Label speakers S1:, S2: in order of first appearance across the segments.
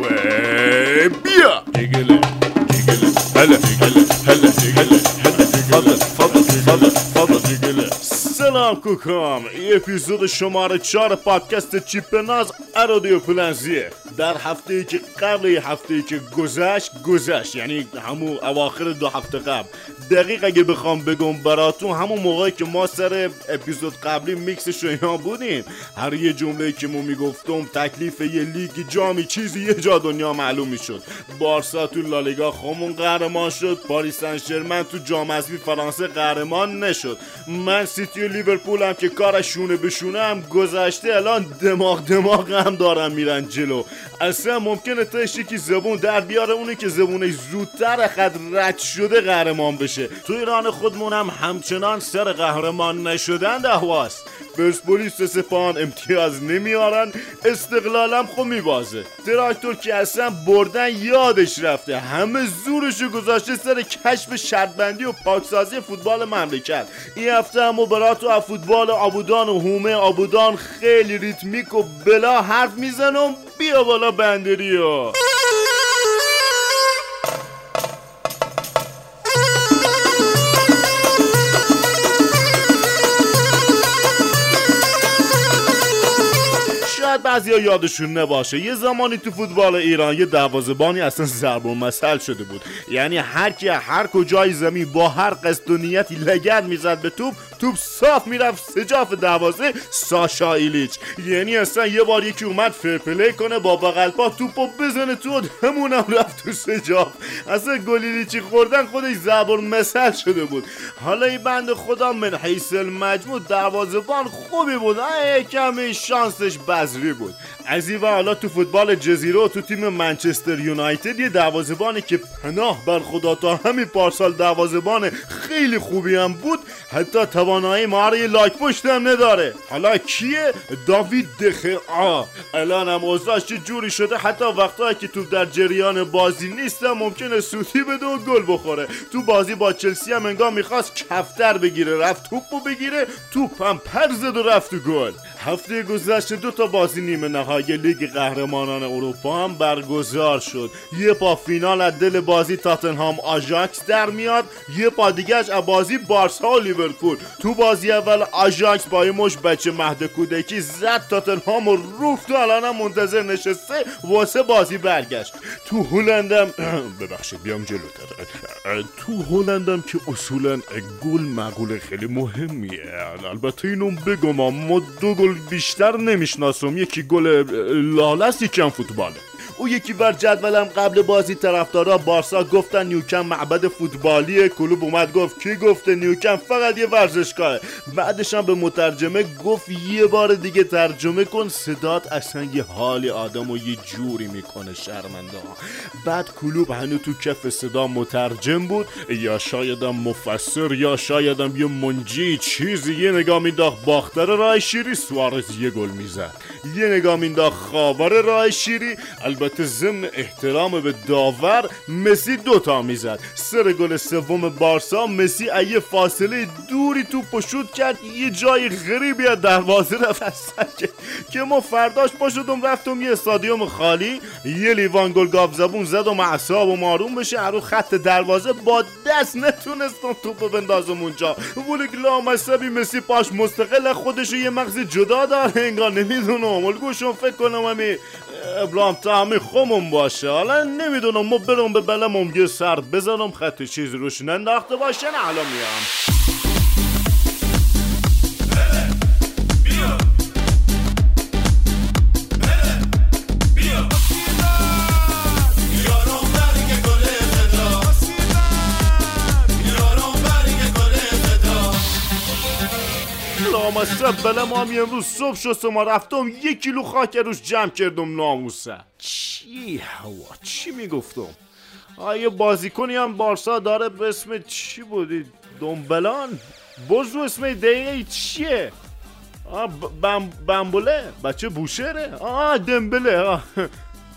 S1: وبيا. هلا هلا هلا هلا هلا. سلام کوکام اپیزود شماره چهار پادکست چیپ ناز ارادیو پلنزیه در هفته ای که قبل هفته ای که گذشت گذشت یعنی همون اواخر دو هفته قبل دقیق اگه بخوام بگم براتون همون موقعی که ما سر اپیزود قبلی میکسش اینا بودیم هر یه جمله که مو می‌گفتم تکلیف یه لیگ جامی چیزی یه جا دنیا معلوم می‌شد بارسا تو لالیگا خمون قهرمان شد پاریس سن تو جام فرانسه قهرمان نشد من سیتی لیورپول هم که کارش شونه به هم گذشته الان دماغ دماغ هم دارن میرن جلو. اصلا ممکنه تاش یکی زبون در بیاره اونی که زبونش زودتر خد رد شده قهرمان بشه. تو ایران خودمون هم همچنان سر قهرمان نشدن دهواست پرسپولیس سپاهان امتیاز نمیارن استقلالم خب میبازه. تراکتور که اصلا بردن یادش رفته. همه زورشو گذاشته سر کشف شرطبندی و پاکسازی فوتبال مملکت. این هفته هم براتو از فوتبال آبودان و هومه آبودان خیلی ریتمیک و بلا حرف می‌زنم. بیا بالا بندریو. شاید بعضیا یادشون نباشه. یه زمانی تو فوتبال ایران یه دروازه‌بانی اصلا ضرب المثل شده بود. یعنی هر کی هر کجای زمین با هر قصد و نیتی لگد می‌زد به توپ توپ صاف می‌رفت سجاف دروازه ساشا ایلیچ. یعنی اصلا یه بار یکی اومد فرپلی کنه با بغل پا توپو بزنه تو همونم رفت تو سجاف. اصلا گلیلیچی خوردن خودش ضرب المثل شده بود. حالا این بند خدا من حیث المجموع دروازه‌بان خوبی بود. کمی شانسش بذری بود. از این حالا تو فوتبال جزیره و تو تیم منچستر یونایتد یه دروازه‌بانی که پناه بر خدا تا همین پارسال دروازه‌بان خیلی خوبی هم بود حتی توانایی مهاره لایک پشت هم نداره. حالا کیه؟ داوید دخه. آ الان هم اوضاعش چه جوری شده؟ حتی وقتایی که توپ در جریان بازی نیست ممکنه سوتی بده و گل بخوره. تو بازی با چلسی هم انگار می‌خواست کفتر بگیره رفت توپو بگیره توپ هم پر زد و رفت و گل. هفته گذشته دو تا بازی نیمه نهایی لیگ قهرمانان اروپا هم برگزار شد. یه پا فینال از دل بازی تاتنهام آژاکس در میاد یه پا دیگهش از بازی بارسا و لیورپول. تو بازی اول آژاکس با یه مشت بچه مهد کودکی زد تاتنهام و روفت و الان منتظر نشسته واسه بازی برگشت. تو هلندم ببخشید بیام جلوتر. تو هلندم که اصولا گل مقوله خیلی مهمیه. البته اینو بگم ما دو گل بیشتر نمی‌شناسم. یکی گل لالست یکم فوتباله. او یکی بر جدولم قبل بازی طرفدارا بارسا گفتن نیوکم معبد فوتبالیه. کلوب اومد گفت کی گفته نیوکم؟ فقط یه ورزشگاهه بعدش هم به مترجمه گفت یه بار دیگه ترجمه کن صدات اصلا یه حالی آدم و یه جوری می‌کنه شرمنده ها. بعد کلوب هنو تو کف صدا مترجم بود. یا شایدم مفسر یا شایدم یه منجی چیزی. یه نگاه مینداخت باختر راه شیری سوارز یه گل می‌زد. یه نگاه مینداخت خاور راه شیری. البته ضمن احترام به داور مسی دوتا می‌زد. سر گل سوم بارسا مسی ایه فاصله دوری تو پشود کرد یه جای غریبی از دروازه رفت که ما فرداش پاشدم رفتم یه استادیوم خالی. یه لیوان گل گاف زبون زدم اعصاب و ماروم بشه. رو خط دروازه با دست نتونستم توپو بندازم اونجا. ولی لامصبی مسی پاش مستقل خودش یه مغز جدا داره. انگار نمی‌دونم. الگوشون فکر کنم همی ابراهیم تعمی خومون باشه. حالا نمی‌دونم ما برم به بلمم یه سرد بزنم خط چیزی روش ننداخته باشه نه حالا میام. لامصب ما هم امروز صبح شستم ما رفتم یک کیلو خاک روش جمع کردم ناموسه. چی هوا؟ چی می‌گفتم؟ آیه بازیکنی هم بارسا داره به اسم چی بودی؟ دنبلان؟ بزو اسم دیگه چیه؟ آه بم بمبله بچه بوشهره؟ آه دمبله آه.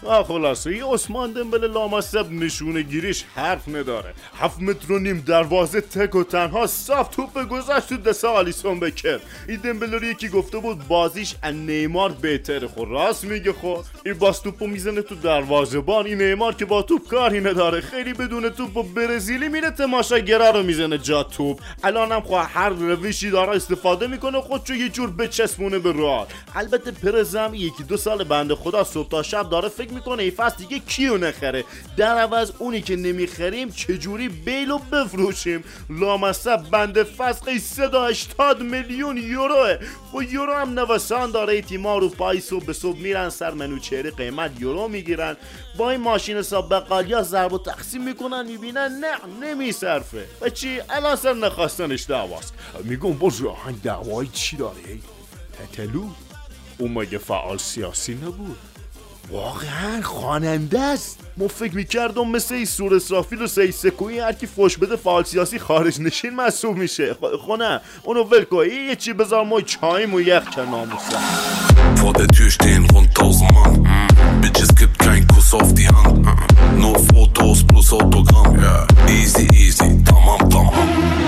S1: و خلاصه عثمان دمبله لامصب نشونه گیریش حرف نداره. هفت متر و نیم دروازه تک و تنها صاف توپ گذاشت تو دسته آلیسون بکر. این دمبله رو یکی گفته بود بازیش ان نیمار بهتره خب راست میگه خب این باز توپو می‌زنه تو دروازه بان. این نیمار که با توپ کاری نداره. خیلی بدون توپ و برزیلی میره تماشاگره رو می‌زنه جا توپ. الانم خب هر روشی داره استفاده می‌کنه خودشو یه جور بچسبونه به رال البته پرزم یکی دو سال بنده خدا صبح تا شب داره فکر می‌کنه. ای فصل دیگه کیو نخره؟ در عوض اونی که نمی‌خریم چجوری بیلو بفروشیم؟ لامصب بنده فصل 380 میلیون یوروه. خب یورو هم نوسان داره. تیما رو پای صبح به صبح میرن سر منوچهری قیمت یورو می‌گیرن. با این ماشین حساب بقالیا ضرب و تقسیم می‌کنن می‌بینن نه نمیصرفه. و چی؟ الان سر نخواستنش دعواست.
S2: میگم باز راهنگ دعوایی چی داره؟ تتلو
S1: اون مگه فعال سیاسی نبود؟
S2: واقعا خواننده است
S1: ما فکر می‌کردم مثل این سور اسرافیل و سی سکوی هر کی فوش بده فعال سیاسی خارج نشین محسوب میشه خونه اونو ول کن یه چی بذار ما چایم و یخ کن ناموسه
S3: Vor der Tür stehen rund 1000 Mann. Bitches gibt kein Kuss auf die Hand. Nur Fotos plus Autogramm. Easy, easy, tamam, tamam.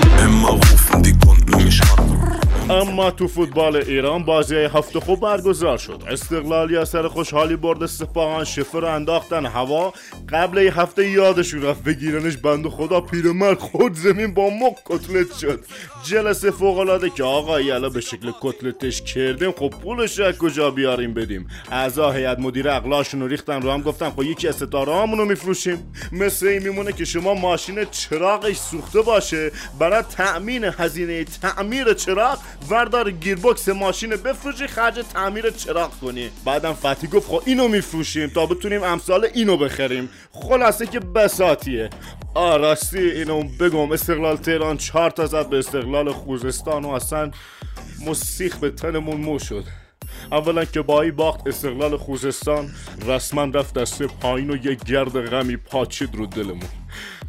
S1: اما تو فوتبال ایران بازی هفته خوب برگزار شد. استقلالی سر خوشحالی برد سپاهان شفر انداختن هوا. قبل هفته یادشون رفت بگیرنش بند خدا پیرمرد خود زمین با مک کتلت شد. جلسه فوق العاده که آقا یلا به شکل کتلتش کردیم خب پولش از کجا بیاریم بدیم؟ اعضا هیئت مدیره اقلاشون رو ریختن رو هم گفتن خب یکی از ستاره رو میفروشیم. مثل این میمونه که شما ماشین چراغش سوخته باشه. برای تأمین هزینه تعمیر چراغ وردار گیربکس ماشین بفروشی خرج تعمیر چراغ کنی. بعدم فتی گفت خب اینو میفروشیم تا بتونیم امسال اینو بخریم. خلاصه که بساتیه. آ راستی اینو بگم استقلال تهران چهار تا زد به استقلال خوزستان و اصلا مسیخ به تنمون مو شد. اولا که با این باخت استقلال خوزستان رسما رفت دسته پایین و یک گرد غمی پاچید رو دلمون.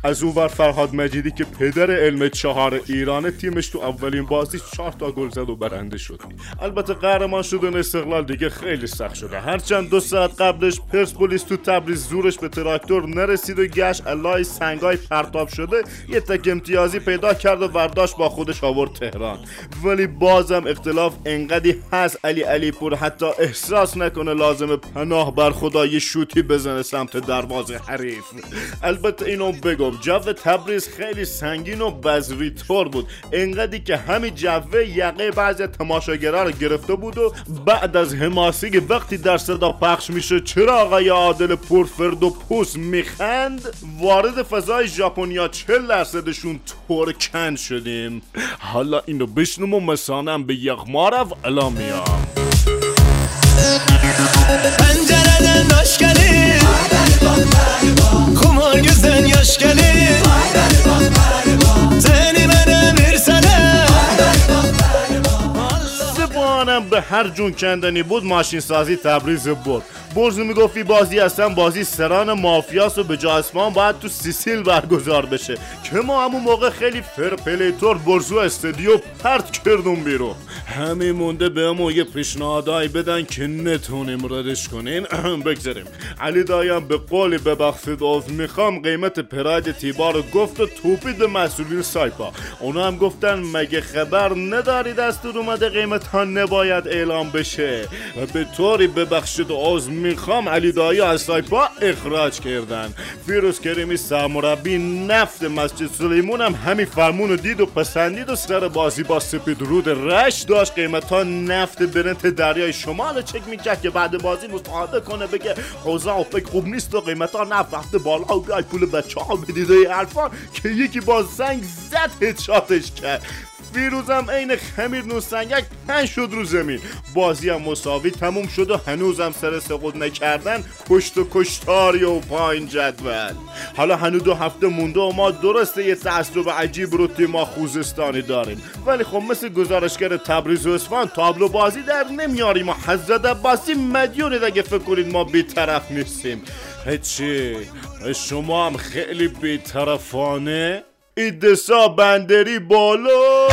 S1: از اون ور فرهاد مجیدی که پدر علم چهار ایران تیمش تو اولین بازی چهار تا گل زد و برنده شد. البته قهرمان شدن استقلال دیگه خیلی سخت شده. هرچند دو ساعت قبلش پرسپولیس تو تبریز زورش به تراکتور نرسید و گشت الای سنگای پرتاب شده یه تک امتیازی پیدا کرد و برداشت با خودش آورد تهران. ولی بازم اختلاف انقدی هست علی علی پور حتی احساس نکنه لازمه پناه بر خدا یه شوتی بزنه سمت دروازه حریف. البته اینو بگم جو تبریز خیلی سنگین و بزری طور بود. انقدری که همین جوه یقه بعضی تماشاگرها رو گرفته بود و بعد از حماسی وقتی در صدا پخش میشه چرا آقای عادل پرفرد و پوس میخند؟ وارد فضای ژاپنیا 40 درصدشون ترکن شدیم؟ حالا اینو بشنم و مسانم به یغمارف الا میام.
S4: Pencereden hoş güzel yaş gelir. Vay be,
S1: سپاهانم به هر جون کندنی بود ماشین سازی تبریز برد برز می‌گفتی بازی هستن بازی سران مافیاس و به جا باید تو سیسیل برگزار بشه. که ما همون موقع خیلی fair play طور برزو استودیو پرت کردون بیرون. همین مونده به همون یه پیشنهادایی بدن که نتونیم ردش کنین بگذاریم. علی دایی هم به قولی ببخشید از می‌خوام قیمت پراید تیبا رو گفت و توپید مسئولین سایپا. اونا هم گفتن مگه خبر نداری دستور اومده قیمت ها اعلام بشه. و به طوری ببخشید از می‌خوام علی دایی از سایپا اخراج کردن. فیروز کریمی سرمربی نفت مسجد سلیمون هم همین فرمون رو دید و پسندید و سر بازی با سپید رود رش داشت. قیمت ها نفت برنت دریای شمال چک می‌کرد که بعد بازی مصاحبه کنه بگه حوزه اوپک خوب نیست و قیمت ها نفت رفته بالا. و بیای پول بچه ها بدید و که یکی با زنگ زد هدشاتش کرد. فیروزم عین خمیر نو سنگک پن شد رو زمین. بازی هم مساوی تموم شد و هنوزم سر سقوط نکردن کشت و کشتاری و پایین جدول. حالا هنوز دو هفته مونده و ما درسته یه تعصب عجیب رو تیما خوزستانی داریم. ولی خب مثل گزارشگر تبریز و اصفهان تابلو بازی در نمیاریم و حضرت عباسی مدیونید اگه فکر کنید ما بیطرف نیستیم. هیچی شما هم خیلی بیطرفانه. ایدسا بندری بالا.